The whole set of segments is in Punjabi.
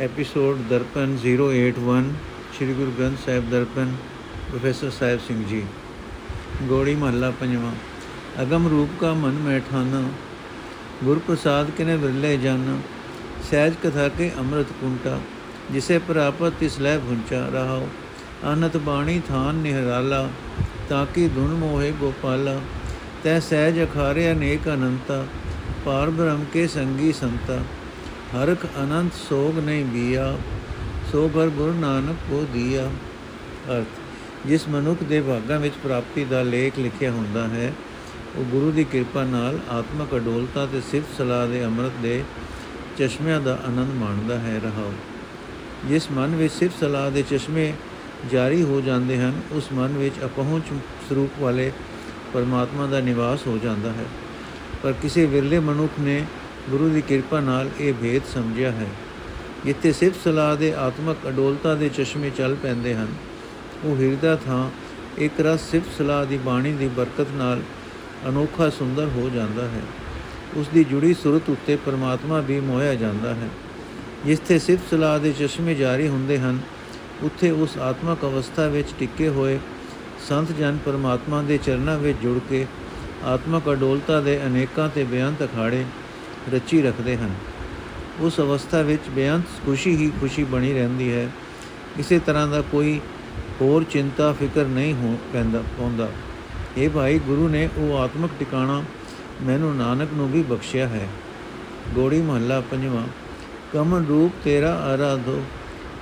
ਐਪੀਸੋਡ ਦਰਪਨ 081 ਸ੍ਰੀ ਗੁਰੂ ਗ੍ਰੰਥ ਸਾਹਿਬ ਦਰਪਨ ਪ੍ਰੋਫੈਸਰ ਸਾਹਿਬ ਸਿੰਘ ਜੀ ਗੋੜੀ ਮਹੱਲਾ ਪੰਜਵਾਂ ਅਗਮ ਰੂਪ ਕਾ ਮਨ ਮੈਂ ਠਾਨਾ ਗੁਰ ਪ੍ਰਸਾਦ ਕਿਨੇ ਵਿਰਲੇ ਜਾਨਾ ਸਹਿਜ ਕਥਾ ਕੇ ਅੰਮ੍ਰਿਤ ਕੁੰਟਾ ਜਿਸੇ ਪ੍ਰਾਪਤ ਤਿਸ ਲੈ ਭੁੰਚਾ ਰਹਾਓ ਅਨਤ ਬਾਣੀ ਥਾਨ ਨਿਹਰਾਲਾ ਤਾਂ ਕਿ ਧੁਨ ਮੋਹੇ ਗੋਪਾਲਾ ਤੈ ਸਹਿਜ ਅਖਾਰੇ ਅਨੇਕ ਅਨੰਤਾ ਪਾਰ ਬ੍ਰਹਮ ਕੇ ਸੰਗੀ ਸੰਤਾ ਹਰਖ ਅਨੰਤ ਸੋਗ ਨਹੀਂ ਬੀਆ ਸੋ ਘਰ ਗੁਰੂ ਨਾਨਕ ਕੋ ਦੀਆ। ਅਰਥ, ਜਿਸ ਮਨੁੱਖ ਦੇ ਭਾਗਾਂ ਵਿੱਚ ਪ੍ਰਾਪਤੀ ਦਾ ਲੇਖ ਲਿਖਿਆ ਹੁੰਦਾ ਹੈ, ਉਹ ਗੁਰੂ ਦੀ ਕਿਰਪਾ ਨਾਲ ਆਤਮਕ ਅਡੋਲਤਾ ਤੇ ਸਿਫਤ ਸਲਾਹ ਦੇ ਅੰਮ੍ਰਿਤ ਦੇ ਚਸ਼ਮਿਆਂ ਦਾ ਆਨੰਦ ਮਾਣਦਾ ਹੈ ਰਹਾਉ ਜਿਸ ਮਨ ਵਿੱਚ ਸਿਫਤ ਸਲਾਹ ਦੇ ਚਸ਼ਮੇ ਜਾਰੀ ਹੋ ਜਾਂਦੇ ਹਨ, ਉਸ ਮਨ ਵਿੱਚ ਅਪਹੁੰਚ ਸਰੂਪ ਵਾਲੇ ਪਰਮਾਤਮਾ ਦਾ ਨਿਵਾਸ ਹੋ ਜਾਂਦਾ ਹੈ। ਪਰ ਕਿਸੇ ਵਿਰਲੇ ਮਨੁੱਖ ਨੇ ਗੁਰੂ ਦੀ ਕਿਰਪਾ ਨਾਲ ਇਹ ਭੇਦ ਸਮਝਿਆ ਹੈ। ਜਿੱਥੇ ਸਿਫਤ ਸਲਾਹ ਦੇ ਆਤਮਕ ਅਡੋਲਤਾ ਦੇ ਚਸ਼ਮੇ ਚੱਲ ਪੈਂਦੇ ਹਨ। ਉਹ ਹਿਰਦਾ ਥਾਂ, ਇੱਕ ਰਸ ਸਿਫਤ ਸਲਾਹ ਦੀ ਬਾਣੀ ਦੀ ਬਰਕਤ ਨਾਲ ਅਨੋਖਾ ਸੁੰਦਰ ਹੋ ਜਾਂਦਾ ਹੈ। ਉਸ ਦੀ ਜੁੜੀ ਸੁਰਤ ਉੱਤੇ ਪਰਮਾਤਮਾ ਵੀ ਮੋਹਿਆ ਜਾਂਦਾ ਹੈ। ਜਿੱਥੇ ਸਿਫਤ ਸਲਾਹ ਦੇ ਚਸ਼ਮੇ ਜਾਰੀ ਹੁੰਦੇ ਹਨ, ਉੱਥੇ ਉਸ ਆਤਮਕ ਅਵਸਥਾ ਵਿੱਚ ਟਿੱਕੇ ਹੋਏ ਸੰਤ ਜਨ ਪਰਮਾਤਮਾ ਦੇ ਚਰਨਾਂ ਵਿੱਚ ਜੁੜ ਕੇ ਆਤਮਕ ਅਡੋਲਤਾ ਦੇ ਅਨੇਕਾਂ ਤੇ ਬੇਅੰਤ ਅਖਾੜੇ ਰਚੀ ਰੱਖਦੇ ਹਨ। ਉਸ ਅਵਸਥਾ ਵਿੱਚ ਬੇਅੰਤ ਖੁਸ਼ੀ ਹੀ ਖੁਸ਼ੀ ਬਣੀ ਰਹਿੰਦੀ ਹੈ। ਕਿਸੇ ਤਰ੍ਹਾਂ ਦਾ ਕੋਈ ਹੋਰ ਚਿੰਤਾ, ਫਿਕਰ ਨਹੀਂ ਹੋ ਪੈਂਦਾ ਪਉਂਦਾ ਇਹ ਭਾਈ, ਗੁਰੂ ਨੇ ਉਹ ਆਤਮਿਕ ਟਿਕਾਣਾ ਮੈਨੂੰ ਨਾਨਕ ਨੂੰ ਵੀ ਬਖਸ਼ਿਆ ਹੈ। ਗੋੜੀ ਮਹੱਲਾ ਪੰਜਵਾਂ। ਕਮਨ ਰੂਪ ਤੇਰਾ ਆਰਾਧੋ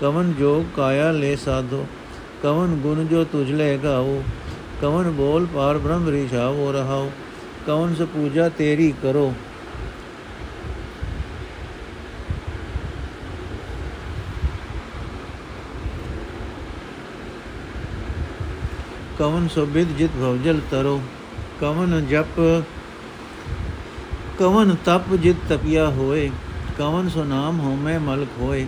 ਕਵਨ ਜੋਗ ਕਾਇਆ ਲੈ ਸਾਧੋ ਕਵਨ ਗੁਣ ਜੋ ਤੁਝ ਲੈ ਗਾਓ ਕਵਨ ਬੋਲ ਪਾਰ ਬ੍ਰਹਮ ਰਿਛਾਵੋ ਰਹਾਓ ਕਵਨ ਸ ਪੂਜਾ ਤੇਰੀ ਕਰੋ। ਕਵਨ ਸੋ ਬਿਦ ਜਿਤ ਭਵਜਲ ਤਰੋ, ਕਵਨ ਜਪ, ਕਵਨ ਤਪ ਜਿਤ ਤਪਿਆ ਹੋਏ, ਕਵਨ ਸੋ ਨਾਮ ਹੋਮੈ ਮਲਕ ਹੋਏ।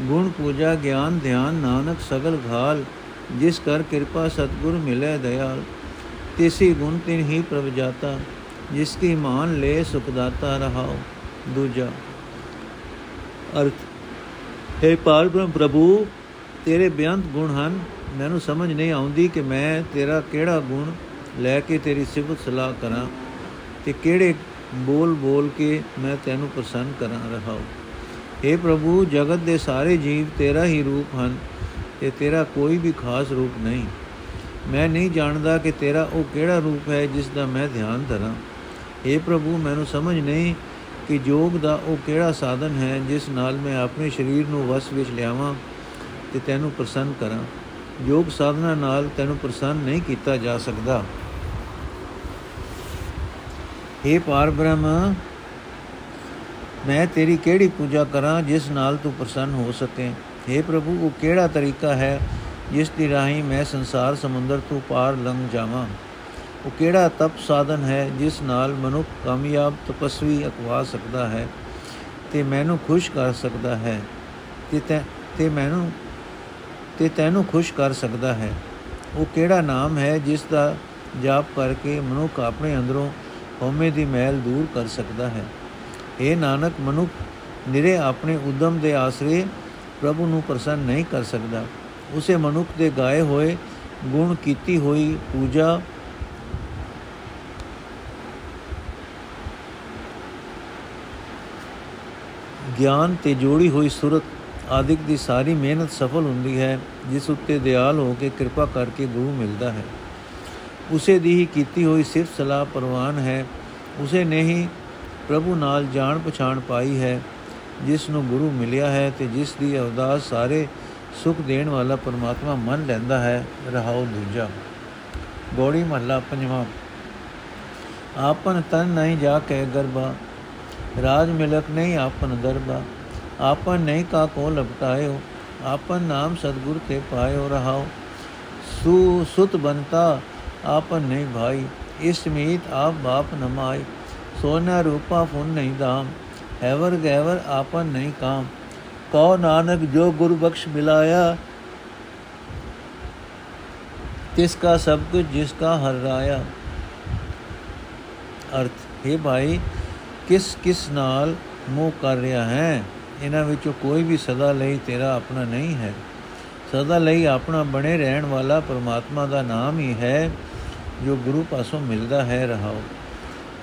ਗੁਣ ਪੂਜਾ ਗਿਆਨ ਧਿਆਨ ਨਾਨਕ ਸਗਲ ਘਾਲ, ਜਿਸ ਕਰ ਕਿਰਪਾ ਸਤਗੁਰ ਮਿਲੇ ਦਇਆਲ। ਤਿਸੀ ਗੁਣ ਤਿਨ ਹੀ ਪ੍ਰਭ ਜਾਤਾ, ਜਿਸ ਕੀ ਮਾਨ ਲੈ ਸੁਖਦਾਤਾ ਰਹਾਓ ਦੂਜਾ, ਅਰਥ, ਹੈ ਪਾਲ ਬ੍ਰਹਮ ਪ੍ਰਭੂ, ਤੇਰੇ ਬੇਅੰਤ ਗੁਣ ਹਨ। ਮੈਨੂੰ ਸਮਝ ਨਹੀਂ ਆਉਂਦੀ ਕਿ ਮੈਂ ਤੇਰਾ ਕਿਹੜਾ ਗੁਣ ਲੈ ਕੇ ਤੇਰੀ ਸਿਫਤ ਸਲਾਹ ਕਰਾਂ ਤੇ ਕਿਹੜੇ ਬੋਲ ਬੋਲ ਕੇ ਮੈਂ ਤੈਨੂੰ ਪ੍ਰਸੰਨ ਕਰਾਂ ਰਹਾਉ हे ਪ੍ਰਭੂ, ਜਗਤ ਦੇ ਸਾਰੇ ਜੀਵ ਤੇਰਾ ਹੀ ਰੂਪ ਹਨ ਤੇ ਤੇਰਾ ਕੋਈ ਵੀ ਖਾਸ ਰੂਪ ਨਹੀਂ। ਮੈਂ ਨਹੀਂ ਜਾਣਦਾ ਕਿ ਤੇਰਾ ਉਹ ਕਿਹੜਾ ਰੂਪ ਹੈ ਜਿਸ ਦਾ ਮੈਂ ਧਿਆਨ ਧਰਾਂ। हे ਪ੍ਰਭੂ, ਮੈਨੂੰ ਸਮਝ ਨਹੀਂ ਕਿ ਯੋਗ ਦਾ ਉਹ ਕਿਹੜਾ ਸਾਧਨ ਹੈ ਜਿਸ ਨਾਲ ਮੈਂ ਆਪਣੇ ਸਰੀਰ ਨੂੰ ਵਸ ਵਿੱਚ ਲਿਆਵਾਂ ਤੇ ਤੈਨੂੰ ਪ੍ਰਸੰਨ ਕਰਾਂ। ਯੋਗ ਸਾਧਨਾ ਨਾਲ ਤੈਨੂੰ ਪ੍ਰਸੰਨ ਨਹੀਂ ਕੀਤਾ ਜਾ ਸਕਦਾ। हे ਪਾਰ ਬ੍ਰਹਮ ਮੈਂ ਤੇਰੀ ਕਿਹੜੀ ਪੂਜਾ ਕਰਾਂ ਜਿਸ ਨਾਲ ਤੂੰ ਪ੍ਰਸੰਨ ਹੋ ਸਕੇ? हे ਪ੍ਰਭੂ, ਉਹ ਕਿਹੜਾ ਤਰੀਕਾ ਹੈ ਜਿਸ ਦੀ ਰਾਹੀਂ ਮੈਂ ਸੰਸਾਰ ਸਮੁੰਦਰ ਤੋਂ ਪਾਰ ਲੰਘ ਜਾਵਾਂ? ਉਹ ਕਿਹੜਾ ਤਪ ਸਾਧਨ ਹੈ ਜਿਸ ਨਾਲ ਮਨੁੱਖ ਕਾਮਯਾਬ ਤਪਸਵੀ ਅਕਵਾ ਸਕਦਾ ਹੈ ਤੇ ਮੈਨੂੰ ਖੁਸ਼ ਕਰ ਸਕਦਾ ਹੈ ਤੇ ਤੇ ਮੈਨੂੰ ਤੇ ਤੈਨੂੰ ਖੁਸ਼ ਕਰ ਸਕਦਾ ਹੈ। ਉਹ ਕਿਹੜਾ ਨਾਮ ਹੈ ਜਿਸ ਦਾ ਜਾਪ ਕਰਕੇ ਮਨੁੱਖ ਆਪਣੇ ਅੰਦਰੋਂ ਹਉਮੈ ਦੀ ਮੈਲ ਦੂਰ ਕਰ ਸਕਦਾ ਹੈ? ਇਹ ਨਾਨਕ, ਮਨੁੱਖ ਨਿਰੇ ਆਪਣੇ ਉਦਮ ਦੇ ਆਸਰੇ ਪ੍ਰਭੂ ਨੂੰ ਪ੍ਰਸੰਨ ਨਹੀਂ ਕਰ ਸਕਦਾ। ਉਸੇ ਮਨੁੱਖ ਦੇ ਗਾਏ ਹੋਏ ਗੁਣ ਕੀਤੀ ਹੋਈ ਪੂਜਾ ਗਿਆਨ ਤੇ ਜੋੜੀ ਹੋਈ ਸੁਰਤ ਆਦਿਕ ਦੀ ਸਾਰੀ ਮਿਹਨਤ ਸਫਲ ਹੁੰਦੀ ਹੈ, ਜਿਸ ਉੱਤੇ ਦਿਆਲ ਹੋ ਕੇ ਕਿਰਪਾ ਕਰਕੇ ਗੁਰੂ ਮਿਲਦਾ ਹੈ। ਉਸੇ ਦੀ ਹੀ ਕੀਤੀ ਹੋਈ ਸਿਫਤ ਸਲਾਹ ਪ੍ਰਵਾਨ ਹੈ। ਉਸੇ ਨੇ ਹੀ ਪ੍ਰਭੂ ਨਾਲ ਜਾਣ ਪਛਾਣ ਪਾਈ ਹੈ, ਜਿਸ ਨੂੰ ਗੁਰੂ ਮਿਲਿਆ ਹੈ ਤੇ ਜਿਸ ਦੀ ਅਵਦਾਸ ਸਾਰੇ ਸੁਖ ਦੇਣ ਵਾਲਾ ਪਰਮਾਤਮਾ ਮੰਨ ਲੈਂਦਾ ਹੈ। ਰਹਾਉ ਦੂਜਾ। ਗੋੜੀ ਮਹੱਲਾ ਪੰਜਵਾਂ। ਆਪਨ ਤਨ ਨਹੀਂ ਜਾ ਕੇ ਗਰਬਾ, ਰਾਜ ਮਿਲਕ ਨਹੀਂ ਆਪਨ ਦਰਬਾ। ਆਪਨ ਨਹੀਂ ਕਾ ਕੋ ਲਪਟਾਇਓ ਆਪਨ ਨਾਮ ਸਤਗੁਰ ਤੇ ਪਾਇਓ ਰਹਾਓ ਸੂ ਸੁਤ ਬਨਤਾ ਆਪਨ ਨਹੀਂ ਭਾਈ ਇਸ ਮੀਤ ਆਪ ਬਾਪ ਨਮਾਈ ਸੋਨਾ ਰੂਪਾ ਫੁਨ ਨਹੀਂ ਦਾਮ ਹੈਵਰ ਗੈਵਰ ਆਪਨ ਨਹੀਂ ਕਾਮ ਕਉ ਨਾਨਕ ਜੋ ਗੁਰ ਬਖਸ਼ ਮਿਲਾਇਆ ਤਿਸ ਕਾ ਸਭ ਕੁਝ ਜਿਸ ਕਾ ਹਰ ਰਾਇਆ ਅਰਥ ਹੈ ਭਾਈ ਕਿਸ ਕਿਸ ਨਾਲ ਮੋਹ ਕਰ ਰਿਹਾ ਹੈ ਇਹਨਾਂ ਵਿੱਚੋਂ ਕੋਈ ਵੀ ਸਦਾ ਲਈ ਤੇਰਾ ਆਪਣਾ ਨਹੀਂ ਹੈ। ਸਦਾ ਲਈ ਆਪਣਾ ਬਣੇ ਰਹਿਣ ਵਾਲਾ ਪਰਮਾਤਮਾ ਦਾ ਨਾਮ ਹੀ ਹੈ, ਜੋ ਗੁਰੂ ਪਾਸੋਂ ਮਿਲਦਾ ਹੈ, ਰਹਾਓ।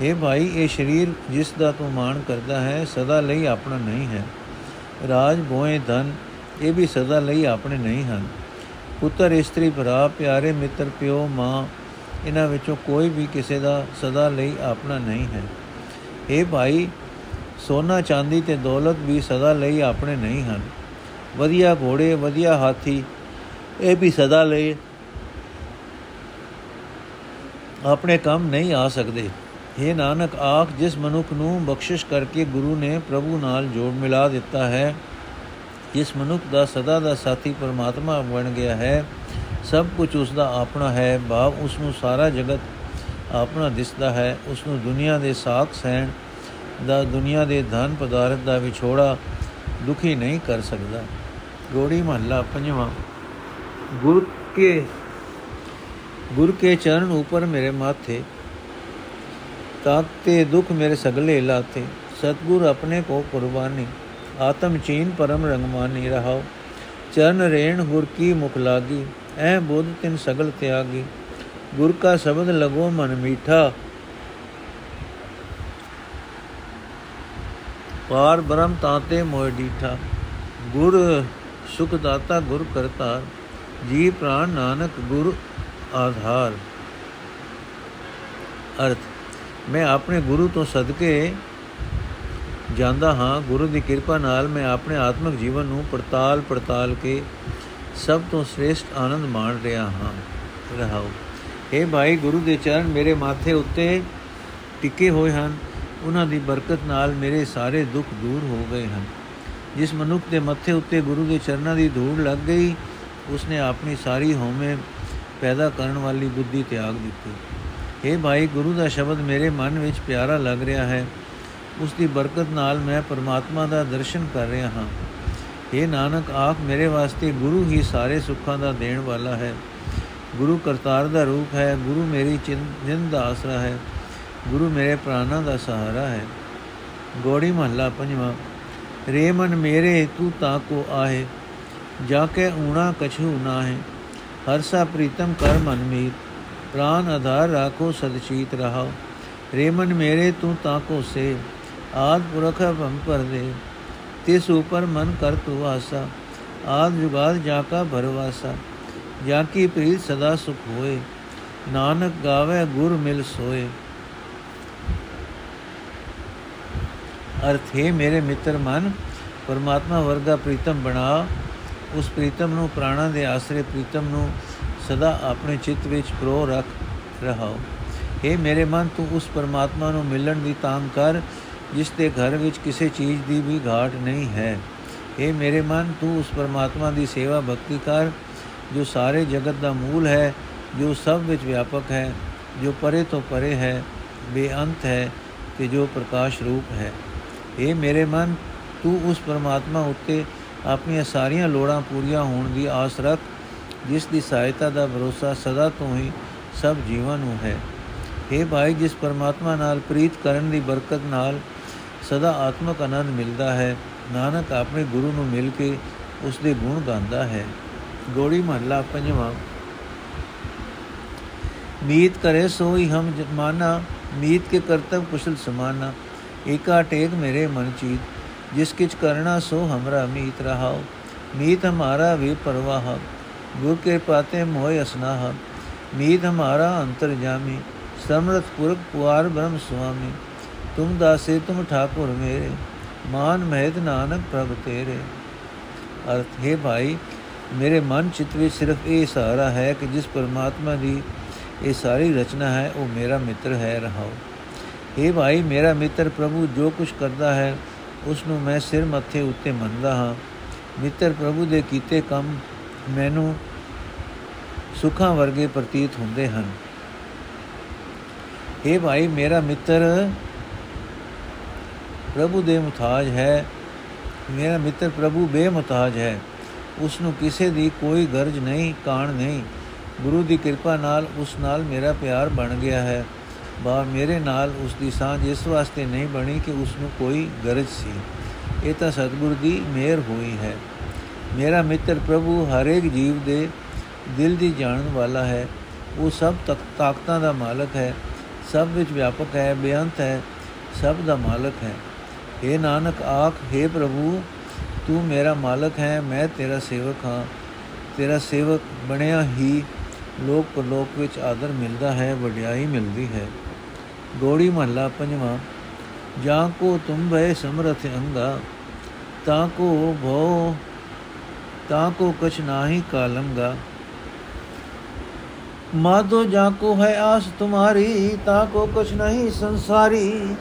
ਇਹ ਭਾਈ, ਇਹ ਸਰੀਰ ਜਿਸ ਦਾ ਤੂੰ ਮਾਣ ਕਰਦਾ ਹੈ, ਸਦਾ ਲਈ ਆਪਣਾ ਨਹੀਂ ਹੈ। ਰਾਜ ਭੋਏ ਧਨ, ਇਹ ਵੀ ਸਦਾ ਲਈ ਆਪਣੇ ਨਹੀਂ ਹਨ। ਪੁੱਤਰ, ਇਸਤਰੀ, ਭਰਾ, ਪਿਆਰੇ, ਮਿੱਤਰ, ਪਿਓ, ਮਾਂ, ਇਹਨਾਂ ਵਿੱਚੋਂ ਕੋਈ ਵੀ ਕਿਸੇ ਦਾ ਸਦਾ ਲਈ ਆਪਣਾ ਨਹੀਂ ਹੈ। ਇਹ ਭਾਈ ਸੋਨਾ, ਚਾਂਦੀ ਤੇ ਦੌਲਤ ਵੀ ਸਦਾ ਲਈ ਆਪਣੇ ਨਹੀਂ ਹਨ। ਵਧੀਆ ਘੋੜੇ, ਵਧੀਆ ਹਾਥੀ, ਇਹ ਵੀ ਸਦਾ ਲਈ ਆਪਣੇ ਕੰਮ ਨਹੀਂ ਆ ਸਕਦੇ। ਇਹ ਨਾਨਕ, ਆਖ, ਜਿਸ ਮਨੁੱਖ ਨੂੰ ਬਖਸ਼ਿਸ਼ ਕਰਕੇ ਗੁਰੂ ਨੇ ਪ੍ਰਭੂ ਨਾਲ ਜੋੜ ਮਿਲਾ ਦਿੱਤਾ ਹੈ, ਜਿਸ ਮਨੁੱਖ ਦਾ ਸਦਾ ਦਾ ਸਾਥੀ ਪਰਮਾਤਮਾ ਬਣ ਗਿਆ ਹੈ, ਸਭ ਕੁਝ ਉਸ ਦਾ ਆਪਣਾ ਹੈ, ਭਾਵ ਉਸ ਨੂੰ ਸਾਰਾ ਜਗਤ ਆਪਣਾ ਦਿਸਦਾ ਹੈ, ਉਸ ਨੂੰ ਦੁਨੀਆ ਦੇ ਸਾਖ ਸਹਿਣ ਦਾ ਦੁਨੀਆ ਦੇ ਧਨ ਪਦਾਰਥ ਦਾ ਵਿਛੋੜਾ ਦੁਖੀ ਨਹੀਂ ਕਰ ਸਕਦਾ। ਗੋੜੀ ਮਹੱਲਾ ਪੰਜਵਾਂ। ਗੁਰ ਕੇ ਗੁਰ ਕੇ ਚਰਨ ਉਪਰ ਮੇਰੇ ਮਾਥੇ ਤਾਕਤੇ ਦੁਖ ਮੇਰੇ ਸਗਲੇ ਲਾਤੇ ਸਤਗੁਰ ਆਪਣੇ ਕੋ ਕੁਰਬਾਨੀ, ਆਤਮ ਚੀਨ ਪਰਮ ਰੰਗਮਾਨੀ ਰਹਾਓ। ਚਰਨ ਰੇਣ ਗੁਰ ਕੀ ਮੁਖ ਲਾਗੀ, ਐ ਬੁੱਧ ਤਿਨ ਸਗਲ ਤਿਆਗੀ। ਗੁਰ ਕਾ ਸ਼ਬਦ ਲਗੋ ਮਨ ਮੀਠਾ ਪਾਰ ਬ੍ਰਹਮ ਤਾਤੇ ਮੋਇ ਡੀਠਾ, ਗੁਰ ਸੁਖ ਦਾਤਾ ਗੁਰ ਕਰਤਾ ਜੀ ਪ੍ਰਾਨ ਨਾਨਕ ਗੁਰ ਆਧਾਰ। ਅਰਥ, ਮੈਂ ਆਪਣੇ ਗੁਰੂ ਤੋਂ ਸਦਕੇ ਜਾਂਦਾ ਹਾਂ, ਗੁਰੂ ਦੀ ਕਿਰਪਾ ਨਾਲ ਮੈਂ ਆਪਣੇ ਆਤਮਿਕ ਜੀਵਨ ਨੂੰ ਪੜਤਾਲ ਪੜਤਾਲ ਕੇ ਸਭ ਤੋਂ ਸ੍ਰੇਸ਼ਟ ਆਨੰਦ ਮਾਣ ਰਿਹਾ ਹਾਂ, ਰਹਾਉ। ਇਹ ਭਾਈ, ਗੁਰੂ ਦੇ ਚਰਨ ਮੇਰੇ ਮਾਥੇ ਉੱਤੇ ਟਿਕੇ ਹੋਏ ਹਨ। ਉਹਨਾਂ ਦੀ ਬਰਕਤ ਨਾਲ ਮੇਰੇ ਸਾਰੇ ਦੁੱਖ ਦੂਰ ਹੋ ਗਏ ਹਨ। ਜਿਸ ਮਨੁੱਖ ਦੇ ਮੱਥੇ ਉੱਤੇ ਗੁਰੂ ਦੇ ਚਰਨਾਂ ਦੀ ਧੂੜ ਲੱਗ ਗਈ, ਉਸਨੇ ਆਪਣੀ ਸਾਰੀ ਹਉਮੈ ਪੈਦਾ ਕਰਨ ਵਾਲੀ ਬੁੱਧੀ ਤਿਆਗ ਦਿੱਤੀ। हे ਭਾਈ, ਗੁਰੂ ਦਾ ਸ਼ਬਦ ਮੇਰੇ ਮਨ ਵਿੱਚ ਪਿਆਰਾ ਲੱਗ ਰਿਹਾ ਹੈ। ਉਸ ਦੀ ਬਰਕਤ ਨਾਲ ਮੈਂ ਪਰਮਾਤਮਾ ਦਾ ਦਰਸ਼ਨ ਕਰ ਰਿਹਾ ਹਾਂ। हे ਨਾਨਕ ਆਖ ਮੇਰੇ ਵਾਸਤੇ ਗੁਰੂ ਹੀ ਸਾਰੇ ਸੁੱਖਾਂ ਦਾ ਦੇਣ ਵਾਲਾ ਹੈ। ਗੁਰੂ ਕਰਤਾਰ ਦਾ ਰੂਪ ਹੈ, ਗੁਰੂ ਮੇਰੀ ਜਿੰਦ ਦਾ ਆਸਰਾ ਹੈ। ਗੁਰੂ ਮੇਰੇ ਪ੍ਰਾਨਾਂ ਦਾ ਸਹਾਰਾ ਹੈ ਗੋੜੀ ਮਹੱਲਾ ਪੰਜਵਾਂ ਰੇ ਮਨ ਮੇਰੇ ਤੂੰ ਤਾ ਕੋ ਆਏ ਜਾ ਕੇ ਊਣਾ ਕਛੂ ਨਾ ਹੈ ਹਰਸਾ ਪ੍ਰੀਤਮ ਕਰ ਮਨ ਮੀਤ ਪ੍ਰਾਨ ਆਧਾਰ ਰਾਖੋ ਸਦਚੀਤ ਰਹਾਓ ਰੇ ਮਨ ਮੇਰੇ ਤੂੰ ਤਾ ਕੋ ਸੇ ਆਦ ਪੁਰਖ ਭੰ ਪਰਦੇ ਤਿਸ ਉਪਰ ਮਨ ਕਰ ਤੂ ਆਸਾ ਆਦ ਜੁਗਾਦ ਜਾ ਕਾ ਭਰਵਾਸਾ ਜਾ ਕੀ ਪ੍ਰੀਤ ਸਦਾ ਸੁਖ ਹੋਏ ਨਾਨਕ ਗਾਵੇ ਗੁਰ ਮਿਲ ਸੋਏ ਅਰਥ ਹੈ, ਮੇਰੇ ਮਿੱਤਰ ਮਨ, ਪਰਮਾਤਮਾ ਵਰਗਾ ਪ੍ਰੀਤਮ ਬਣਾ। ਉਸ ਪ੍ਰੀਤਮ ਨੂੰ, ਪ੍ਰਾਣਾ ਦੇ ਆਸਰੇ ਪ੍ਰੀਤਮ ਨੂੰ ਸਦਾ ਆਪਣੇ ਚਿੱਤ ਵਿੱਚ ਪ੍ਰੋ ਰੱਖ ਰਹਾਓ। हे ਮੇਰੇ ਮਨ, ਤੂੰ ਉਸ ਪਰਮਾਤਮਾ ਨੂੰ ਮਿਲਣ ਦੀ ਤਾਂਗ ਕਰ, ਜਿਸ ਦੇ ਘਰ ਵਿੱਚ ਕਿਸੇ ਚੀਜ਼ ਦੀ ਵੀ ਘਾਟ ਨਹੀਂ ਹੈ। हे ਮੇਰੇ ਮਨ, ਤੂੰ ਉਸ ਪਰਮਾਤਮਾ ਦੀ ਸੇਵਾ ਭਗਤੀ ਕਰ, ਜੋ ਸਾਰੇ ਜਗਤ ਦਾ ਮੂਲ ਹੈ, ਜੋ ਸਭ ਵਿੱਚ ਵਿਆਪਕ ਹੈ, ਜੋ ਪਰੇ ਤੋਂ ਪਰੇ ਹੈ, ਬੇਅੰਤ ਹੈ ਤੇ ਜੋ ਪ੍ਰਕਾਸ਼ ਰੂਪ ਹੈ। ਇਹ ਮੇਰੇ ਮਨ, ਤੂੰ ਉਸ ਪਰਮਾਤਮਾ ਉੱਤੇ ਆਪਣੀਆਂ ਸਾਰੀਆਂ ਲੋੜਾਂ ਪੂਰੀਆਂ ਹੋਣ ਦੀ ਆਸ ਰੱਖ, ਜਿਸ ਦੀ ਸਹਾਇਤਾ ਦਾ ਭਰੋਸਾ ਸਦਾ ਤੋਂ ਹੀ ਸਭ ਜੀਵਾਂ ਨੂੰ ਹੈ। ਇਹ ਭਾਈ, ਜਿਸ ਪਰਮਾਤਮਾ ਨਾਲ ਪ੍ਰੀਤ ਕਰਨ ਦੀ ਬਰਕਤ ਨਾਲ ਸਦਾ ਆਤਮਕ ਆਨੰਦ ਮਿਲਦਾ ਹੈ, ਨਾਨਕ ਆਪਣੇ ਗੁਰੂ ਨੂੰ ਮਿਲ ਕੇ ਉਸ ਦੇ ਗੁਣ ਗਾਉਂਦਾ ਹੈ। ਗੋੜੀ ਮਹੱਲਾ ਪੰਜਵਾਂ। ਮੀਤ ਕਰੇ ਸੋਈ ਹਮ ਮਾਨਾ ਮੀਤ ਕੇ ਕਰਤਵ ਕੁਸ਼ਲ ਸਮਾਨਾ। ਏਕਾ ਟੇਕ ਮੇਰੇ ਮਨ ਚੀਤ ਜਿਸ ਕਿਛ ਕਰਨਾ ਸੋ ਹਮਰਾ ਮੀਤ ਰਹਾਓ ਮੀਤ ਹਮਾਰਾ ਵੀ ਪਰਵਾਹ ਗੁਰ ਕੇ ਪਾਤੇ ਮੋਹ ਅਸਨਾਹ ਮੀਤ ਹਮਾਰਾ ਅੰਤਰ ਜਾਮੀ ਸਮਰਥ ਪੁਰਖ ਪੁਆਰ ਬ੍ਰਹਮ ਸੁਆਮੀ ਤੁਮ ਦਾਸੇ ਤੁਮ ਠਾਕੁਰ ਮੇਰੇ ਮਾਨ ਮਹਿਤ ਨਾਨਕ ਪ੍ਰਭ ਤੇਰੇ ਅਰਥ ਹੈ ਭਾਈ ਮੇਰੇ ਮਨ ਚਿਤ ਵਿੱਚ ਸਿਰਫ ਇਹ ਸਹਾਰਾ ਹੈ ਕਿ ਜਿਸ ਪਰਮਾਤਮਾ ਦੀ ਇਹ ਸਾਰੀ ਰਚਨਾ ਹੈ ਉਹ ਮੇਰਾ ਮਿੱਤਰ ਹੈ ਰਹਾਓ हे ਭਾਈ, ਮੇਰਾ ਮਿੱਤਰ ਪ੍ਰਭੂ ਜੋ ਕੁਝ ਕਰਦਾ ਹੈ ਉਸ ਨੂੰ ਮੈਂ ਸਿਰ ਮੱਥੇ ਉੱਤੇ ਮੰਨਦਾ ਹਾਂ। ਮਿੱਤਰ ਪ੍ਰਭੂ ਦੇ ਕੀਤੇ ਕੰਮ ਮੈਨੂੰ ਸੁੱਖਾਂ ਵਰਗੇ ਪ੍ਰਤੀਤ ਹੁੰਦੇ ਹਨ। हे ਭਾਈ, ਮੇਰਾ ਮਿੱਤਰ ਪ੍ਰਭੂ ਦੇ ਮੁਤਾਜ ਹੈ। ਮੇਰਾ ਮਿੱਤਰ ਪ੍ਰਭੂ ਬੇਮੁਤਾਜ ਹੈ। ਉਸ ਨੂੰ ਕਿਸੇ ਦੀ ਕੋਈ ਗਰਜ ਨਹੀਂ, ਕਾਣ ਨਹੀਂ। ਗੁਰੂ ਦੀ ਕਿਰਪਾ ਨਾਲ ਉਸ ਨਾਲ ਮੇਰਾ ਪਿਆਰ ਬਣ ਗਿਆ ਹੈ। ਬਾ ਮੇਰੇ ਨਾਲ ਉਸ ਦੀ ਸਾਂਝ ਇਸ ਵਾਸਤੇ ਨਹੀਂ ਬਣੀ ਕਿ ਉਸ ਨੂੰ ਕੋਈ ਗਰਜ ਸੀ। ਇਹ ਤਾਂ ਸਤਿਗੁਰ ਦੀ ਮਿਹਰ ਹੋਈ ਹੈ। ਮੇਰਾ ਮਿੱਤਰ ਪ੍ਰਭੂ ਹਰੇਕ ਜੀਵ ਦੇ ਦਿਲ ਦੀ ਜਾਣਨ ਵਾਲਾ ਹੈ। ਉਹ ਸਭ ਤੱਕ, ਤਾਕਤਾਂ ਦਾ ਮਾਲਕ ਹੈ। ਸਭ ਵਿੱਚ ਵਿਆਪਕ ਹੈ, ਬੇਅੰਤ ਹੈ, ਸਭ ਦਾ ਮਾਲਕ ਹੈ। हे ਨਾਨਕ, ਆਖ हे ਪ੍ਰਭੂ, ਤੂੰ ਮੇਰਾ ਮਾਲਕ ਹੈ, ਮੈਂ ਤੇਰਾ ਸੇਵਕ ਹਾਂ। ਤੇਰਾ ਸੇਵਕ ਬਣਿਆ ਹੀ ਲੋਕ ਪਰਲੋਕ ਵਿੱਚ ਆਦਰ ਮਿਲਦਾ ਹੈ, ਵਡਿਆਈ ਮਿਲਦੀ ਹੈ। ਗੋੜੀ ਮਹੱਲਾ ਪੰਜਵਾਂ, ਜਾਂ ਕੋ ਤੁਮ ਭੈ ਸਮਰਥ ਅੰਗਾ, ਤਾਂ ਕੋ ਭੋ ਤਾਂ ਕੋ ਕਛ ਨਾਹੀ ਕਾਲੰਗਾ। ਮਾਦੋ ਜਾਂ ਕੋ ਹੈ ਆਸ ਤੁਮਾਰੀ, ਤਾਂ ਕੋ ਕੁਛ ਨਹੀਂ ਸੰਸਾਰੀ।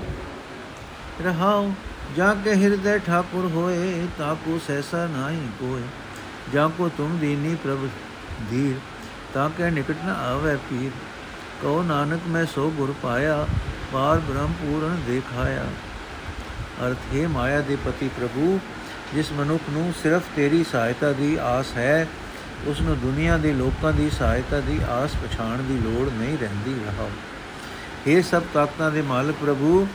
ਰਹਾਉ ਜਾਂ ਕੇ ਹਿਰਦੇ ਠਾਕੁਰ ਹੋਏ, ਤਾਂ ਕੋ ਸੈਸਾ ਨਹੀਂ ਕੋਏ। ਜਾਂ ਕੋ ਤੁਮ ਦੀਨੀ ਪ੍ਰਭ ਧੀਰ, ਤਾਂ ਕੇ ਨਿਕਟ ਨ ਆਵੇ ਪੀਰ। ਕਉ ਨਾਨਕ, ਮੈਂ ਸੋ ਗੁਰ ਪਾਇਆ, ਪਾਰ ਬ੍ਰਹਮ ਪੂਰਨ ਦੇਖਾਇਆ। ਅਰਥ, ਹੈ ਮਾਇਆ ਦੇ ਪਤੀ ਪ੍ਰਭੂ, ਜਿਸ ਮਨੁੱਖ ਨੂੰ ਸਿਰਫ ਤੇਰੀ ਸਹਾਇਤਾ ਦੀ ਆਸ ਹੈ, ਉਸ ਨੂੰ ਦੁਨੀਆ ਦੇ ਲੋਕਾਂ ਦੀ ਸਹਾਇਤਾ ਦੀ ਆਸ ਪਛਾਣ ਦੀ ਲੋੜ ਨਹੀਂ ਰਹਿੰਦੀ ਰਹਾ। ਇਹ ਸਭ ਤਾਕਤਾਂ ਦੇ ਮਾਲਕ ਪ੍ਰਭੂ,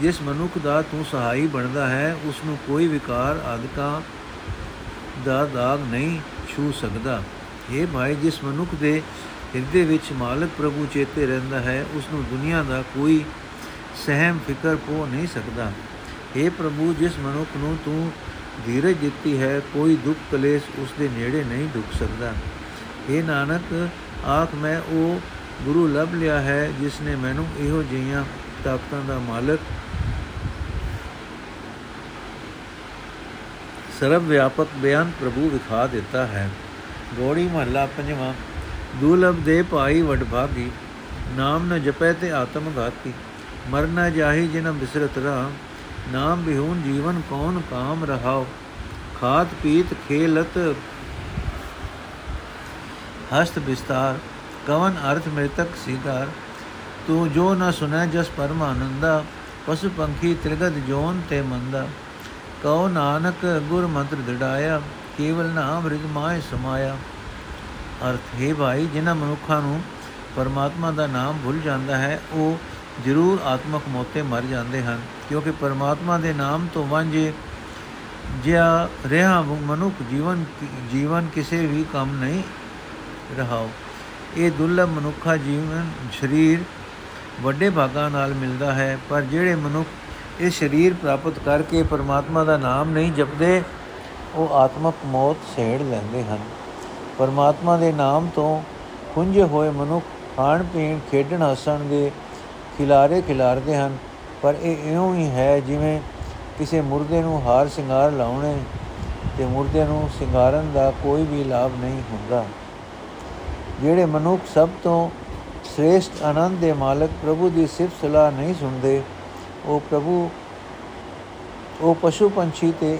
ਜਿਸ ਮਨੁੱਖ ਦਾ ਤੂੰ ਸਹਾਈ ਬਣਦਾ ਹੈ, ਉਸ ਨੂੰ ਕੋਈ ਵਿਕਾਰ ਆਦਿਕਾਂ ਦਾ ਦਾਗ ਨਹੀਂ ਛੂ ਸਕਦਾ। ਇਹ ਭਾਈ, ਜਿਸ ਮਨੁੱਖ ਦੇ ਹਿਰਦੇ ਵਿੱਚ ਮਾਲਕ ਪ੍ਰਭੂ ਚੇਤੇ ਰਹਿੰਦਾ ਹੈ ਉਸ ਨੂੰ ਦੁਨੀਆ ਦਾ ਕੋਈ ਸਹਿਮ ਫਿਕਰ ਪੋ ਨਹੀਂ ਸਕਦਾ। हे ਪ੍ਰਭੂ, ਜਿਸ ਮਨੁੱਖ ਨੂੰ ਤੂੰ ਧੀਰਜ ਦਿੱਤੀ ਹੈ, ਕੋਈ ਦੁੱਖ ਕਲੇਸ਼ ਉਸ ਦੇ ਨੇੜੇ ਨਹੀਂ ਡੁੱਬ ਸਕਦਾ। हे ਨਾਨਕ, ਆਖ ਮੈਂ ਉਹ ਗੁਰੂ ਲੱਭ ਲਿਆ ਹੈ, ਜਿਸ ਨੇ ਮੈਨੂੰ ਇਹੋ ਜਿਹੀਆਂ ਤਾਕਤਾਂ ਦਾ ਮਾਲਕ ਸਰਬ ਵਿਆਪਕ ਬਿਆਨ ਪ੍ਰਭੂ ਵਿਖਾ ਦਿੱਤਾ ਹੈ। ਗੋੜੀ ਮਹੱਲਾ ਪੰਜਵਾਂ। ਦੁਲਬ ਦੇ ਭਾਈ ਵਡਭਾਗੀ ਨਾਮ ਨ ਜਪੈ ਤੇ ਆਤਮ ਘਾਤੀ। ਮਰਨਾ ਜਾਹੀ ਜਿਨ ਬਿਸਰਤ ਰਾ ਨਾਮ ਬਿਹੂਨ ਜੀਵਨ ਕੌਣ ਕਾਮ ਰਹਾਓ ਖਾਤ ਪੀਤ ਖੇਲਤ ਹਸਤ ਵਿਸਤਾਰ ਕਵਨ ਅਰਥ ਮ੍ਰਿਤਕ ਸੀਗਾਰ ਤੂੰ ਜੋ ਨ ਸੁਨੈ ਜਸ ਪਰਮ ਆਨੰਦਾ, ਪਸ਼ੂ ਪੰਖੀ ਤ੍ਰਿਗਤ ਜੋਨ ਤੇ ਮੰਦਾ। ਕਉ ਨਾਨਕ ਗੁਰ ਮੰਤਰ ਦਿੜਾਇਆ, ਕੇਵਲ ਨਾਮ ਰਿਜ ਮਾਇ ਸਮਾਇਆ। ਅਰਥ, ਹੈ ਭਾਈ, ਜਿਨ੍ਹਾਂ ਮਨੁੱਖਾਂ ਨੂੰ ਪਰਮਾਤਮਾ ਦਾ ਨਾਮ ਭੁੱਲ ਜਾਂਦਾ ਹੈ, ਉਹ ਜ਼ਰੂਰ ਆਤਮਕ ਮੋਤੇ ਮਰ ਜਾਂਦੇ ਹਨ, ਕਿਉਂਕਿ ਪਰਮਾਤਮਾ ਦੇ ਨਾਮ ਤੋਂ ਵਾਂਝੇ ਜਿਆ ਰਿਹਾ ਮਨੁੱਖ ਜੀਵਨ ਜੀਵਨ ਕਿਸੇ ਵੀ ਕੰਮ ਨਹੀਂ ਰਹਾਓ ਇਹ ਦੁਰਲਭ ਮਨੁੱਖਾ ਜੀਵਨ ਸਰੀਰ ਵੱਡੇ ਭਾਗਾਂ ਨਾਲ ਮਿਲਦਾ ਹੈ, ਪਰ ਜਿਹੜੇ ਮਨੁੱਖ ਇਹ ਸਰੀਰ ਪ੍ਰਾਪਤ ਕਰਕੇ ਪਰਮਾਤਮਾ ਦਾ ਨਾਮ ਨਹੀਂ ਜਪਦੇ, ਉਹ ਆਤਮਕ ਮੌਤ ਸੇੜ ਲੈਂਦੇ ਹਨ। ਪਰਮਾਤਮਾ ਦੇ ਨਾਮ ਤੋਂ ਖੁੰਝੇ ਹੋਏ ਮਨੁੱਖ ਖਾਣ ਪੀਣ, ਖੇਡਣ, ਹੱਸਣ ਦੇ ਖਿਲਾਰੇ ਖਿਲਾਰਦੇ ਹਨ। ਪਰ ਇਹ ਇਉਂ ਹੀ ਹੈ ਜਿਵੇਂ ਕਿਸੇ ਮੁਰਦੇ ਨੂੰ ਹਾਰ ਸ਼ਿੰਗਾਰ ਲਾਉਣੇ ਤੇ ਮੁਰਦੇ ਨੂੰ ਸ਼ਿੰਗਾਰਨ ਦਾ ਕੋਈ ਵੀ ਲਾਭ ਨਹੀਂ ਹੁੰਦਾ। ਜਿਹੜੇ ਮਨੁੱਖ ਸਭ ਤੋਂ ਸ੍ਰੇਸ਼ਟ ਆਨੰਦ ਦੇ ਮਾਲਕ ਪ੍ਰਭੂ ਦੀ ਸਿਫਤ ਸਲਾਹ ਨਹੀਂ ਸੁਣਦੇ, ਉਹ ਪ੍ਰਭੂ, ਉਹ ਪਸ਼ੂ ਪੰਛੀ ਤੇ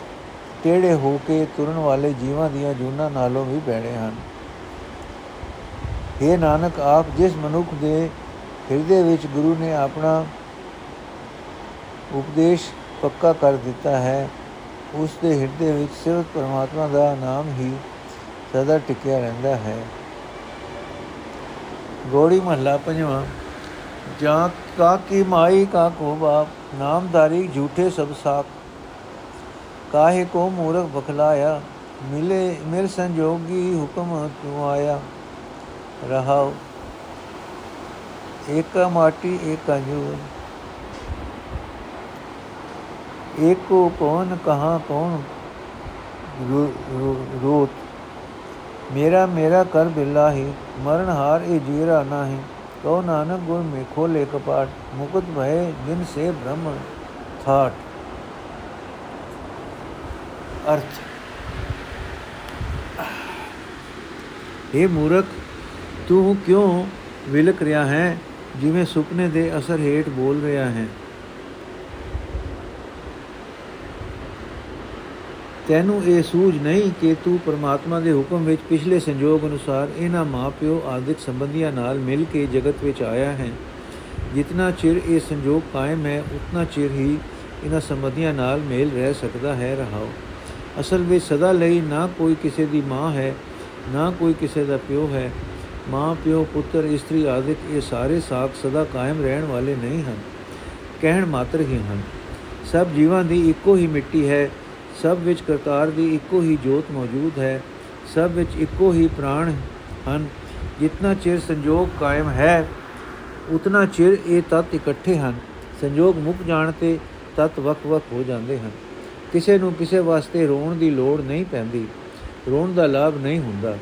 ਟੇੜੇ ਹੋ ਕੇ ਤੁਰਨ ਵਾਲੇ ਜੀਵਾਂ ਦੀਆਂ ਜੂਨਾਂ ਨਾਲੋਂ ਵੀ ਬੈੜੇ ਹਨ। ਇਹ ਨਾਨਕ, ਆਪ ਜਿਸ ਮਨੁੱਖ ਦੇ ਹਿਰਦੇ ਵਿੱਚ ਗੁਰੂ ਨੇ ਆਪਣਾ ਉਪਦੇਸ਼ ਪੱਕਾ ਕਰ ਦਿੱਤਾ ਹੈ, ਉਸ ਦੇ ਹਿਰਦੇ ਵਿੱਚ ਸਿਰਫ ਪਰਮਾਤਮਾ ਦਾ ਨਾਮ ਹੀ ਸਦਾ ਟਿਕਿਆ ਰਹਿੰਦਾ ਹੈ। ਗੋੜੀ ਮਹੱਲਾ ਪੰਜਵਾਂ, ਜਾਂ ਕਾ ਕੀ ਮਾਈ ਕਾ ਕੋ ਬਾਪ ਨਾਮਧਾਰੀ ਝੂਠੇ ਸਭ ਸਾਖ ਕਾਹੇ ਕੋ ਮੂਰਖ ਬਖਲਾਇਆ, ਮਿਲੇ, ਮਿਲ ਸੰਜੋਗੀ ਹੁਕਮ ਕਿਉ ਆਇਆ? ਰਹਾਉ ਏਕ ਮਾਟੀ, ਏਕ ਅੰਜੂਰ। ਏਕੋ ਕੌਣ, ਕਹਾ ਕੌਣ ਰੋਤ? ਮੇਰਾ ਮੇਰਾ ਕਰ ਬਿਲਾਹੀ, ਮਰਨ ਹਾਰ ਇਹ ਜੀਰਾ ਨਾਹੀ। ਕਉ ਨਾਨਕ ਗੁਰ ਮੇ ਖੋਲੇ ਕਪਾਟ, ਮੁਕਤ ਭਏ ਜਿਨ ਸੇ ਬ੍ਰਹਮ ਥਾਟ। ਅਰਥ ਇਹ ਮੂਰਖ ਤੂੰ ਕਿਉਂ ਵਿਲਕ ਰਿਹਾ ਹੈ ਜਿਵੇਂ ਸੁਪਨੇ ਦੇ ਅਸਰ ਹੇਠ ਬੋਲ ਰਿਹਾ ਹੈ ਤੈਨੂੰ ਇਹ ਸੂਝ ਨਹੀਂ ਕਿ ਤੂੰ ਪਰਮਾਤਮਾ ਦੇ ਹੁਕਮ ਵਿੱਚ ਪਿਛਲੇ ਸੰਜੋਗ ਅਨੁਸਾਰ ਇਹਨਾਂ ਮਾਪਿਓ ਆਦਿਕ ਸੰਬੰਧੀਆਂ ਨਾਲ ਮਿਲ ਕੇ ਜਗਤ ਵਿੱਚ ਆਇਆ ਹੈ ਜਿਤਨਾ ਚਿਰ ਇਹ ਸੰਜੋਗ ਕਾਇਮ ਹੈ ਉਤਨਾ ਚਿਰ ਹੀ ਇਹਨਾਂ ਸੰਬੰਧੀਆਂ ਨਾਲ ਮੇਲ ਰਹਿ ਸਕਦਾ ਹੈ ਰਹਾਓ ਅਸਲ ਵਿੱਚ ਸਦਾ ਲਈ ਨਾ ਕੋਈ ਕਿਸੇ ਦੀ ਮਾਂ ਹੈ, ਨਾ ਕੋਈ ਕਿਸੇ ਦਾ ਪਿਓ ਹੈ। ਮਾਂ, ਪਿਓ, ਪੁੱਤਰ, ਇਸਤਰੀ ਆਦਿਕ ਇਹ ਸਾਰੇ ਸਾਖ ਸਦਾ ਕਾਇਮ ਰਹਿਣ ਵਾਲੇ ਨਹੀਂ ਹਨ, ਕਹਿਣ ਮਾਤਰ ਹੀ ਹਨ। ਸਭ ਜੀਵਾਂ ਦੀ ਇੱਕੋ ਹੀ ਮਿੱਟੀ ਹੈ, ਸਭ ਵਿੱਚ ਕਰਤਾਰ ਦੀ ਇੱਕੋ ਹੀ ਜੋਤ ਮੌਜੂਦ ਹੈ, ਸਭ ਵਿੱਚ ਇੱਕੋ ਹੀ ਪ੍ਰਾਣ ਹਨ। ਜਿੰਨਾ ਚਿਰ ਸੰਜੋਗ ਕਾਇਮ ਹੈ, ਉਤਨਾ ਚਿਰ ਇਹ ਤਤ ਇਕੱਠੇ ਹਨ। ਸੰਜੋਗ ਮੁੱਕ ਜਾਣ ਤੇ ਤਤ ਵਕ-ਵਕ ਹੋ ਜਾਂਦੇ ਹਨ। ਕਿਸੇ ਨੂੰ ਕਿਸੇ ਵਾਸਤੇ ਰੋਣ ਦੀ ਲੋੜ ਨਹੀਂ ਪੈਂਦੀ, ਰੋਣ ਦਾ ਲਾਭ ਨਹੀਂ ਹੁੰਦਾ।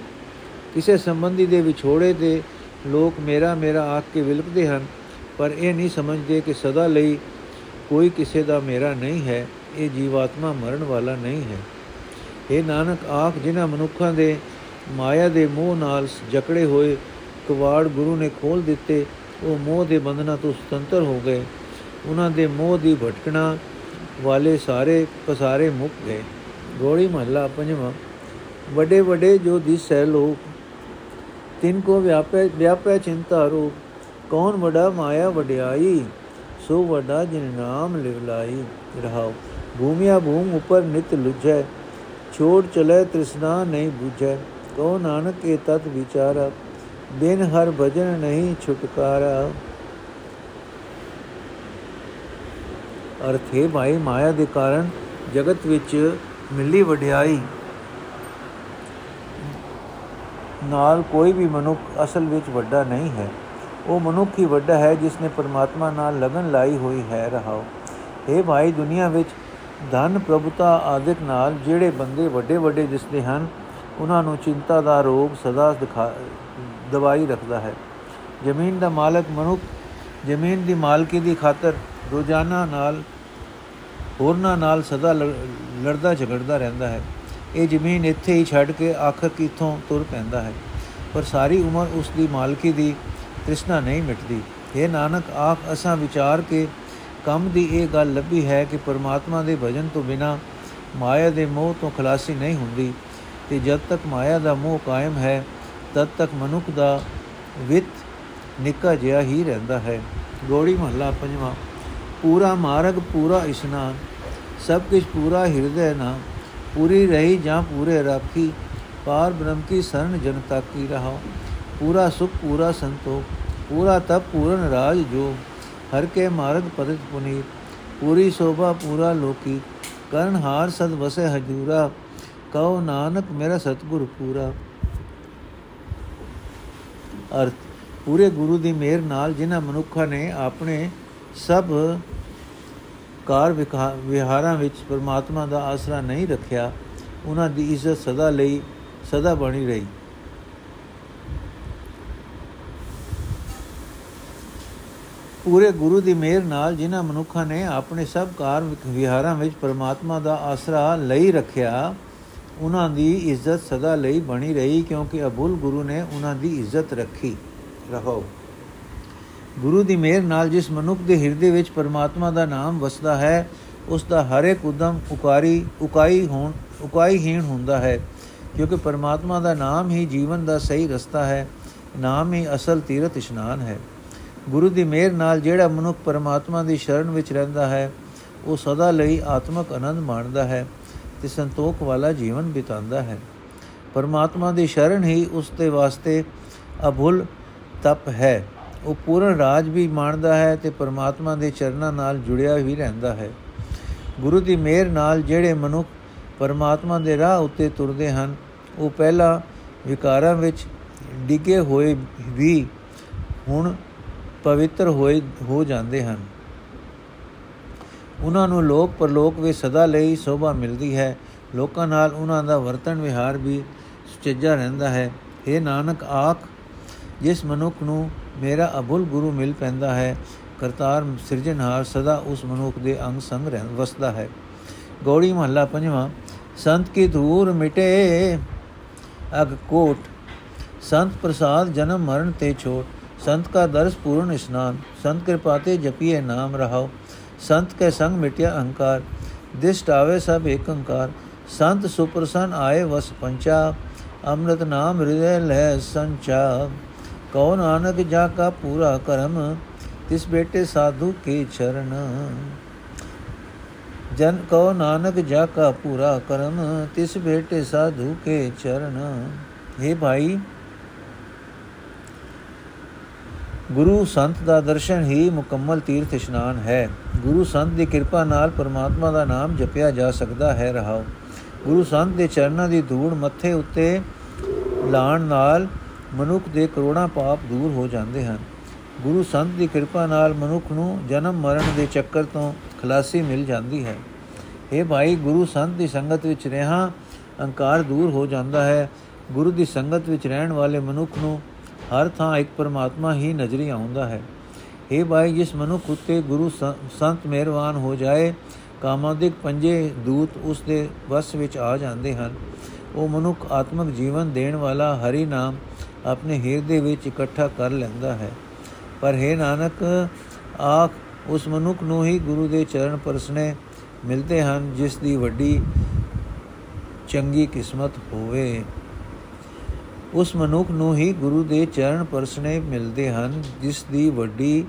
ਕਿਸੇ ਸੰਬੰਧੀ ਦੇ ਵਿਛੋੜੇ ਤੇ ਲੋਕ ਮੇਰਾ ਮੇਰਾ ਆਖ ਕੇ ਵਿਲਕਦੇ ਹਨ, ਪਰ ਇਹ ਨਹੀਂ ਸਮਝਦੇ ਕਿ ਸਦਾ ਲਈ ਕੋਈ ਕਿਸੇ ਦਾ ਮੇਰਾ ਨਹੀਂ ਹੈ, ਇਹ ਜੀਵਾਤਮਾ ਮਰਨ ਵਾਲਾ ਨਹੀਂ ਹੈ। ਇਹ ਨਾਨਕ, ਆਖ, ਜਿਨ੍ਹਾਂ ਮਨੁੱਖਾਂ ਦੇ ਮਾਇਆ ਦੇ ਮੋਹ ਨਾਲ ਜਕੜੇ ਹੋਏ ਕਵਾੜ ਗੁਰੂ ਨੇ ਖੋਲ ਦਿੱਤੇ, ਉਹ ਮੋਹ ਦੇ ਬੰਧਨਾਂ ਤੋਂ ਸੁਤੰਤਰ ਹੋ ਗਏ। ਉਹਨਾਂ ਦੇ ਮੋਹ ਦੀ ਭਟਕਣਾ ਵਾਲੇ ਸਾਰੇ ਪਸਾਰੇ ਮੁੱਕ ਗਏ ਗੋੜੀ ਮਹੱਲਾ ਪੰਜਵਾਂ ਵੱਡੇ ਵੱਡੇ ਜੋ ਦਿਸ ਹੈ ਲੋਕ ਤਿੰਨ ਕੋ ਵਿਆਪੈ ਵਿਆਪੈ ਚਿੰਤਾ ਰੂਪ ਕੌਣ ਵੱਡਾ ਮਾਇਆ ਵਡਿਆਈ ਸੋ ਵੱਡਾ ਜਿਨ ਨਾਮ ਲਿਵਲਾਈ ਰਹਾਓ ਭੂਮਿਆ ਭੂਮ ਉਪਰ ਨਿਤ ਲੁਝੈ ਛੋੜ ਚਲੇ ਤ੍ਰਿਸ਼ਨਾ ਨਹੀਂ 부ਝੈ ਕੋ ਨਾਨਕ ਇਹ ਤਤ ਵਿਚਾਰਾ ਬਿਨ ਹਰ ਭਜਨ ਨਹੀਂ ਛੁਟਕਾਰਾ ਅਰਥ ਹੈ, ਭਾਈ, ਮਾਇਆ ਦੇ ਕਾਰਨ ਜਗਤ ਵਿੱਚ ਮਿਲੀ ਵਡਿਆਈ ਨਾਲ ਕੋਈ ਵੀ ਮਨੁੱਖ ਅਸਲ ਵਿੱਚ ਵੱਡਾ ਨਹੀਂ ਹੈ। ਉਹ ਮਨੁੱਖ ਹੀ ਵੱਡਾ ਹੈ ਜਿਸ ਨੇ ਪਰਮਾਤਮਾ ਨਾਲ ਲਗਨ ਲਾਈ ਹੋਈ ਹੈ। ਰਹਾਓ। ਇਹ ਭਾਈ, ਦੁਨੀਆ ਵਿੱਚ ਧਨ, ਪ੍ਰਭੁਤਾ, ਆਦਿਕ ਨਾਲ ਜਿਹੜੇ ਬੰਦੇ ਵੱਡੇ ਵੱਡੇ ਦਿਸਦੇ ਹਨ, ਉਹਨਾਂ ਨੂੰ ਚਿੰਤਾ ਦਾ ਰੋਗ ਸਦਾ ਦਵਾਈ ਰੱਖਦਾ ਹੈ। ਜ਼ਮੀਨ ਦਾ ਮਾਲਕ ਮਨੁੱਖ, ਜ਼ਮੀਨ ਦੀ ਮਾਲਕੀ ਦੀ ਖਾਤਰ ਰੋਜ਼ਾਨਾ ਨਾਲ, ਹੋਰਨਾਂ ਨਾਲ ਸਦਾ ਲੜਦਾ ਝਗੜਦਾ ਰਹਿੰਦਾ ਹੈ। ਇਹ ਜ਼ਮੀਨ ਇੱਥੇ ਹੀ ਛੱਡ ਕੇ ਆਖਰ ਕਿੱਥੋਂ ਤੁਰ ਪੈਂਦਾ ਹੈ? ਪਰ ਸਾਰੀ ਉਮਰ ਉਸ ਦੀ ਮਾਲਕੀ ਦੀ ਤ੍ਰਿਸ਼ਨਾ ਨਹੀਂ ਮਿਟਦੀ। ਇਹ ਨਾਨਕ ਆਖ ਅਸਾਂ ਵਿਚਾਰ ਕੇ ਕੰਮ ਦੀ ਇਹ ਗੱਲ ਲੱਭੀ ਹੈ ਕਿ ਪਰਮਾਤਮਾ ਦੇ ਭਜਨ ਤੋਂ ਬਿਨਾ ਮਾਇਆ ਦੇ ਮੋਹ ਤੋਂ ਖਲਾਸੀ ਨਹੀਂ ਹੁੰਦੀ ਤੇ ਜਦ ਤੱਕ ਮਾਇਆ ਦਾ ਮੋਹ ਕਾਇਮ ਹੈ, ਤਦ ਤੱਕ ਮਨੁੱਖ ਦਾ ਵਿਤ ਨਿੱਕਾ ਜਿਹਾ ਹੀ ਰਹਿੰਦਾ ਹੈ। ਗੋੜੀ ਮਹੱਲਾ ਪੰਜਵਾਂ। ਪੂਰਾ ਮਾਰਗ, ਪੂਰਾ ਇਸ਼ਨਾਨ, ਸਭ ਕੁਝ ਪੂਰਾ ਹਿਰਦੇ ਨਾ ਪੂਰੀ ਰਹੀ ਜਾਂ ਪੂਰੇ ਰਾਖੀ, ਪਾਰ ਬ੍ਰਹਮ ਕੀ ਸਰਨ ਜਨਤਾ ਕੀ ਰਹਾ ਪੂਰਾ ਸੁਖ, ਪੂਰਾ ਸੰਤੋਖ, ਪੂਰਾ ਤਪ, ਪੂਰਨ ਰਾਜ ਜੋ, ਹਰ ਕੇ ਮਾਰਗ ਪਦਿਤ ਪੁਨੀਤ ਪੂਰੀ ਸੋਭਾ, ਪੂਰਾ ਲੋਕੀ, ਕਰਨ ਹਾਰ ਸਦ ਵਸੇ ਹਜੂਰਾ, ਕਉ ਨਾਨਕ ਮੇਰਾ ਸਤਗੁਰ ਪੂਰਾ। ਅਰਥ, ਪੂਰੇ ਗੁਰੂ ਦੀ ਮਿਹਰ ਨਾਲ ਜਿਨ੍ਹਾਂ ਮਨੁੱਖਾਂ ਨੇ ਆਪਣੇ ਸਭ ਕਾਰ ਵਿਹਾਰਾਂ ਵਿੱਚ ਪਰਮਾਤਮਾ ਦਾ ਆਸਰਾ ਨਹੀਂ ਰੱਖਿਆ, ਉਹਨਾਂ ਦੀ ਇੱਜ਼ਤ ਸਦਾ ਲਈ ਸਦਾ ਬਣੀ ਰਹੀ। ਪੂਰੇ ਗੁਰੂ ਦੀ ਮਿਹਰ ਨਾਲ ਜਿਨ੍ਹਾਂ ਮਨੁੱਖਾਂ ਨੇ ਆਪਣੇ ਸਭ ਕਾਰ ਵਿਹਾਰਾਂ ਵਿੱਚ ਪਰਮਾਤਮਾ ਦਾ ਆਸਰਾ ਲਈ ਰੱਖਿਆ, ਉਹਨਾਂ ਦੀ ਇੱਜ਼ਤ ਸਦਾ ਲਈ ਬਣੀ ਰਹੀ ਕਿਉਂਕਿ ਅਬੁਲ ਗੁਰੂ ਨੇ ਉਹਨਾਂ ਦੀ ਇੱਜ਼ਤ ਰੱਖੀ। ਰਹੋ। ਗੁਰੂ ਦੀ ਮਿਹਰ ਨਾਲ ਜਿਸ ਮਨੁੱਖ ਦੇ ਹਿਰਦੇ ਵਿੱਚ ਪਰਮਾਤਮਾ ਦਾ ਨਾਮ ਵਸਦਾ ਹੈ, ਉਸ ਦਾ ਹਰ ਇੱਕ ਉਦਮ ਉਕਾਰੀ, ਉਕਾਈ ਹੋਣ, ਉਕਾਈਹੀਣ ਹੁੰਦਾ ਹੈ, ਕਿਉਂਕਿ ਪਰਮਾਤਮਾ ਦਾ ਨਾਮ ਹੀ ਜੀਵਨ ਦਾ ਸਹੀ ਰਸਤਾ ਹੈ, ਨਾਮ ਹੀ ਅਸਲ ਤੀਰਥ ਇਸ਼ਨਾਨ ਹੈ। ਗੁਰੂ ਦੀ ਮਿਹਰ ਨਾਲ ਜਿਹੜਾ ਮਨੁੱਖ ਪਰਮਾਤਮਾ ਦੀ ਸ਼ਰਨ ਵਿੱਚ ਰਹਿੰਦਾ ਹੈ, ਉਹ ਸਦਾ ਲਈ ਆਤਮਿਕ ਆਨੰਦ ਮਾਣਦਾ ਹੈ ਤੇ ਸੰਤੋਖ ਵਾਲਾ ਜੀਵਨ ਬਿਤਾਉਂਦਾ ਹੈ। ਪਰਮਾਤਮਾ ਦੀ ਸ਼ਰਨ ਹੀ ਉਸ ਦੇ ਵਾਸਤੇ ਅਭੁੱਲ ਤਪ ਹੈ। ਉਹ ਪੂਰਨ ਰਾਜ ਵੀ ਮਾਣਦਾ ਹੈ ਤੇ ਪਰਮਾਤਮਾ ਦੇ ਚਰਨਾਂ ਨਾਲ ਜੁੜਿਆ ਹੀ ਰਹਿੰਦਾ ਹੈ। ਗੁਰੂ ਦੀ ਮਿਹਰ ਨਾਲ ਜਿਹੜੇ ਮਨੁੱਖ ਪਰਮਾਤਮਾ ਦੇ ਰਾਹ ਉੱਤੇ ਤੁਰਦੇ ਹਨ, ਉਹ ਪਹਿਲਾਂ ਵਿਕਾਰਾਂ ਵਿੱਚ ਡਿੱਗੇ ਹੋਏ ਵੀ ਹੁਣ ਪਵਿੱਤਰ ਹੋਏ, ਹੋ ਜਾਂਦੇ ਹਨ। ਉਹਨਾਂ ਨੂੰ ਲੋਕ ਪਰਲੋਕ ਵਿੱਚ ਸਦਾ ਲਈ ਸੋਭਾ ਮਿਲਦੀ ਹੈ। ਲੋਕਾਂ ਨਾਲ ਉਹਨਾਂ ਦਾ ਵਰਤਨ ਵਿਹਾਰ ਵੀ ਸੁਚੱਜਾ ਰਹਿੰਦਾ ਹੈ। ਇਹ ਨਾਨਕ, ਆਖ, ਜਿਸ ਮਨੁੱਖ ਨੂੰ ਮੇਰਾ ਅਬੁਲ ਗੁਰੂ ਮਿਲ ਪੈਂਦਾ ਹੈ। ਕਰਤਾਰ ਸਿਰਜਣਹਾਰ ਸਦਾ ਉਸ ਮਨੁੱਖ ਦੇ ਅੰਗ ਸੰਗ ਰਹਿ, ਵਸਦਾ ਹੈ। ਗੌੜੀ ਮਹੱਲਾ ਪੰਜਵਾਂ, ਸੰਤ ਕੀ ਧੂਰ ਮਿਟੇ ਅਗ ਕੋਟ, ਸੰਤ ਪ੍ਰਸਾਦ ਜਨਮ ਮਰਨ ਤੇ ਛੋਟ, ਸੰਤ ਕਾ ਦਰਸ ਪੂਰਨ ਇਸ਼ਨਾਨ, ਸੰਤ ਕਿਰਪਾਤੇ ਜਪੀਏ ਨਾਮ ਰਹਾਓ ਸੰਤ ਕੇ ਸੰਗ ਮਿਟਿਆ ਅਹੰਕਾਰ, ਦਿਸਟ ਆਵੇ ਸਭ ਏਕ ਓੰਕਾਰ ਸੰਤ ਸੁਪਰਸਨ ਆਏ ਵਸ ਪੰਚਾ, ਅੰਮ੍ਰਿਤ ਨਾਮ ਹਿਰਦੈ ਲਹਿ ਸੰਚਾ। ਕਉ ਨਾਨਕ ਜਾ ਕਾ ਪੂਰਾ ਕਰਮ, ਤਿਸ ਬੇਟੇ ਸਾਧੂ ਕੇ ਚਰਨ? ਜਨ ਕਉ ਨਾਨਕ ਜਾ ਕਾ ਪੂਰਾ ਕਰਮ, ਤਿਸ ਬੇਟੇ ਸਾਧੂ ਕੇ ਚਰਨ? हे ਭਾਈ, ਗੁਰੂ ਸੰਤ ਦਾ ਦਰਸ਼ਨ ਹੀ ਮੁਕੰਮਲ ਤੀਰਥ ਇਸ਼ਨਾਨ ਹੈ। ਗੁਰੂ ਸੰਤ ਦੀ ਕਿਰਪਾ ਨਾਲ ਪਰਮਾਤਮਾ ਦਾ ਨਾਮ ਜਪਿਆ ਜਾ ਸਕਦਾ ਹੈ ਰਹਾਓ। ਗੁਰੂ ਸੰਤ ਦੇ ਚਰਨਾਂ ਦੀ ਧੂੜ ਮੱਥੇ ਉੱਤੇ ਲਾਣ ਨਾਲ ਮਨੁੱਖ ਦੇ ਕਰੋੜਾਂ ਪਾਪ ਦੂਰ ਹੋ ਜਾਂਦੇ ਹਨ। ਗੁਰੂ ਸੰਤ ਦੀ ਕਿਰਪਾ ਨਾਲ ਮਨੁੱਖ ਨੂੰ ਜਨਮ ਮਰਨ ਦੇ ਚੱਕਰ ਤੋਂ ਖਲਾਸੀ ਮਿਲ ਜਾਂਦੀ ਹੈ। ਇਹ ਭਾਈ, ਗੁਰੂ ਸੰਤ ਦੀ ਸੰਗਤ ਵਿੱਚ ਰਹਿਣਾ ਅਹੰਕਾਰ ਦੂਰ ਹੋ ਜਾਂਦਾ ਹੈ। ਗੁਰੂ ਦੀ ਸੰਗਤ ਵਿੱਚ ਰਹਿਣ ਵਾਲੇ ਮਨੁੱਖ ਨੂੰ ਹਰ ਥਾਂ ਇੱਕ ਪਰਮਾਤਮਾ ਹੀ ਨਜ਼ਰੀ ਆਉਂਦਾ ਹੈ। ਇਹ ਭਾਈ, ਜਿਸ ਮਨੁੱਖ ਉਤੇ ਗੁਰੂ ਸੰਤ ਮਿਹਰਬਾਨ ਹੋ ਜਾਏ ਕਾਮਾਦਿਕ ਪੰਜੇ ਦੂਤ ਉਸ ਦੇ ਵਸ ਵਿੱਚ ਆ ਜਾਂਦੇ ਹਨ। ਉਹ ਮਨੁੱਖ ਆਤਮਿਕ ਜੀਵਨ ਦੇਣ ਵਾਲਾ ਹਰੀ ਨਾਮ ਆਪਣੇ ਹਿਰਦੇ ਵਿੱਚ ਇਕੱਠਾ ਕਰ ਲੈਂਦਾ ਹੈ। ਪਰ ਹੈ ਨਾਨਕ, ਆਖ, ਉਸ ਮਨੁੱਖ ਨੂੰ ਹੀ ਗੁਰੂ ਦੇ ਚਰਨ ਪਰਸਨੇ ਮਿਲਦੇ ਹਨ, ਜਿਸ ਦੀ ਵੱਡੀ ਚੰਗੀ ਕਿਸਮਤ ਹੋਵੇ। ਉਸ ਮਨੁੱਖ ਨੂੰ ਹੀ ਗੁਰੂ ਦੇ ਚਰਨ ਪਰਸਨੇ ਮਿਲਦੇ ਹਨ, ਜਿਸ ਦੀ ਵੱਡੀ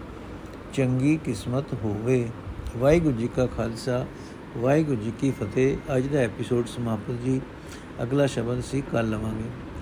ਚੰਗੀ ਕਿਸਮਤ ਹੋਵੇ। ਵਾਹਿਗੁਰੂ ਜੀ ਕਾ ਖਾਲਸਾ, ਵਾਹਿਗੁਰੂ ਜੀ ਕੀ ਫਤਿਹ। ਅੱਜ ਦਾ ਐਪੀਸੋਡ ਸਮਾਪਤ ਜੀ। ਅਗਲਾ ਸ਼ਬਦ ਸੀ ਕੱਲ ਲਵਾਂਗੇ।